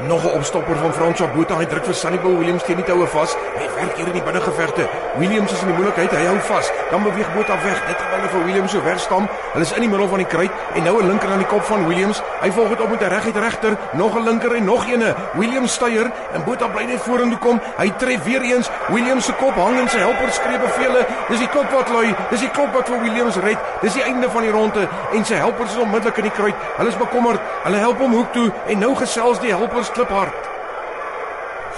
Nog 'n opstopper van François Botha. Hy druk vir Sanibel Williams teen die toue vas. Hy werk hier in die binnengevegte. Williams is in die moeilikheid. Hy hou vas. Dan beweeg Botha weg. Dit terwyl hy vir Williams so wegstam. Hulle is in die middel van die kruit en nou 'n linker aan die kop van Williams. Hy volg dit op met 'n reguit regter. Nog 'n linker en nog eene. Williams styer en Botha bly net vorentoe kom. Hy tref weer eens. Williams se kop hang in sy helper skree bevele. Dis die klop wat lui. Dis die klop wat vir Williams red. Dis die einde van die ronde en sy helpers is onmiddellik in die kruit. Hulle is bekommerd. Hulle help hom hoek toe en nou gesels die helpers kliphard.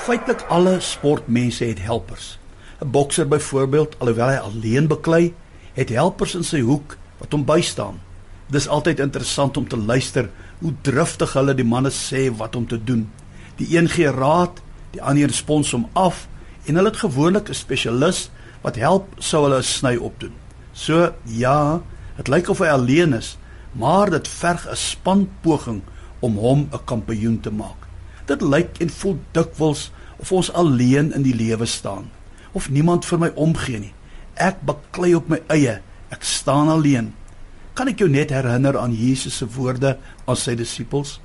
Feitelik alle sportmense het helpers. 'n Bokser byvoorbeeld, alhoewel hy alleen beklei, het helpers in sy hoek wat hom bystaan. Dis altyd interessant om te luister hoe driftig hulle die manne sê wat om te doen. Die een gee raad, die ander respons hom af en hulle het gewoonlik 'n spesialis wat help sou hulle 'n sny opdoen. So ja, dit lyk of hy alleen is, maar dit verg 'n span poging om hom 'n kampioen te maak. Dit lyk en voel dikwels of ons alleen in die lewe staan of niemand vir my omgee nie. Ek baklei op my eie. Ek staan alleen. Kan ek jou net herinner aan Jesus se woorde aan sy disippels?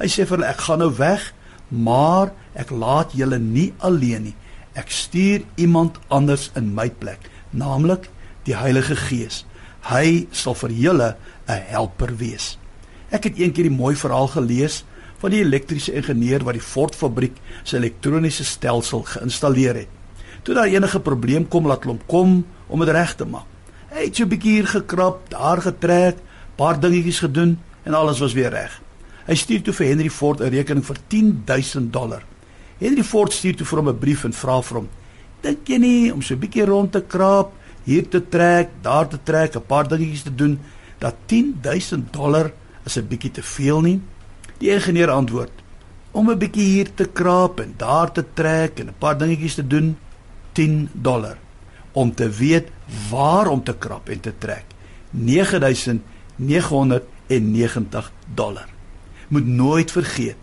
Hy sê vir hulle ek gaan nou weg, maar ek laat julle nie alleen nie. Ek stuur iemand anders in my plek, naamlik die Heilige Gees. Hy sal vir julle 'n helper wees. Ek het eendag 'n mooi verhaal gelees van die elektriese ingenieur wat die Ford fabriek se elektroniese stelsel geïnstalleer het. Toe daar enige probleem kom, laat hom kom om dit reg te maak. Hy het so 'n bietjie hier gekrap, daar getrek, paar dingetjies gedoen en alles was weer reg. Hy stuur toe vir Henry Ford 'n rekening vir 10000 dollar. Henry Ford stuur toe vir hom 'n brief en vra vir hom: "Dink jy nie om so 'n bietjie rond te krap, hier te trek, daar te trek, 'n paar dingetjies te doen dat 10000 dollar is 'n bietjie te veel nie?" Die ingenieur antwoord: "Om 'n bietjie hier te krap en daar te trek en 'n paar dingetjies te doen, 10 dollar. Om te weet waar om te krap en te trek 9990 dollar. Moet nooit vergeet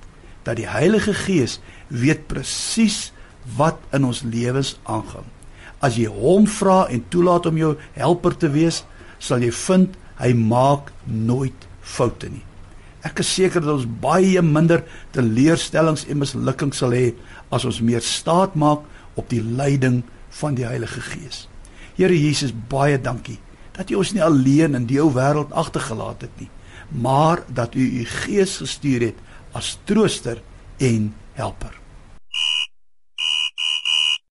dat die Heilige Gees weet presies wat in ons lewens aangaan. As jy hom vra en toelaat om jou helper te wees sal jy vind hy maak nooit foute nie ek is seker dat ons baie minder teleurstellings en mislukkings sal hê as ons meer staat maak op die leiding van die Heilige Gees. Here Jesus, baie dankie dat U ons nie alleen in die ou wêreld agtergelaat het nie, maar dat U U Gees gestuur het as trooster en helper.